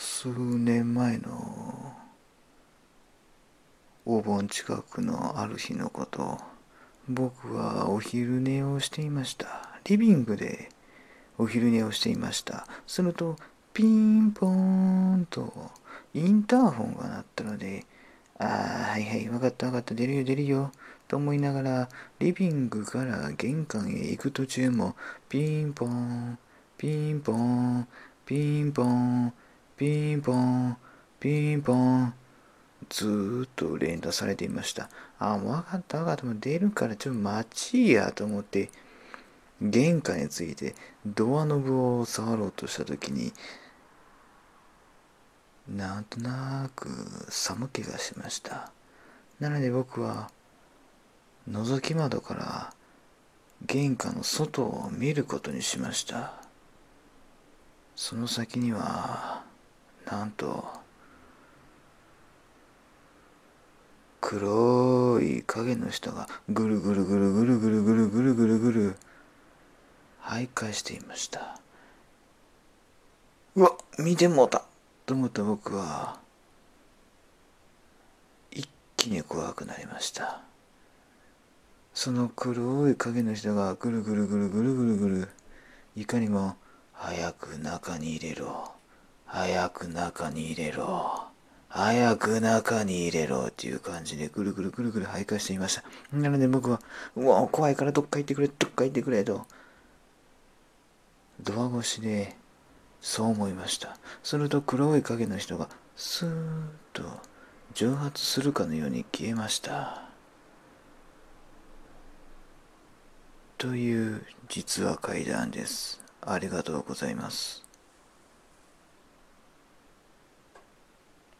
数年前のお盆近くのある日のこと僕はお昼寝をしていました。リビングでお昼寝をしていました。するとピンポーンとインターホンが鳴ったのでああはいはい分かった分かった出るよ出るよと思いながらリビングから玄関へ行く途中もピンポーンピンポーンピンポーンピンポンピンポンずーっと連打されていました。ああ、もう分かった分かった。もう出るからちょっと待ちやと思って、玄関についてドアノブを触ろうとした時に、なんとなく寒気がしました。なので僕は、覗き窓から玄関の外を見ることにしました。その先には、んと、黒い影の人がぐるぐるぐるぐるぐるぐるぐるぐるぐる徘徊していましたうわ見てもうたと思った僕は一気に怖くなりましたその黒い影の人がぐるぐるぐるぐるぐるぐるいかにも早く中に入れろ早く中に入れろ早く中に入れろっていう感じでぐるぐるぐるぐる徘徊していました。なので僕は、うわ、怖いからどっか行ってくれ、どっか行ってくれと、ドア越しでそう思いました。すると黒い影の人がスーッと蒸発するかのように消えました。という実話怪談です。ありがとうございます。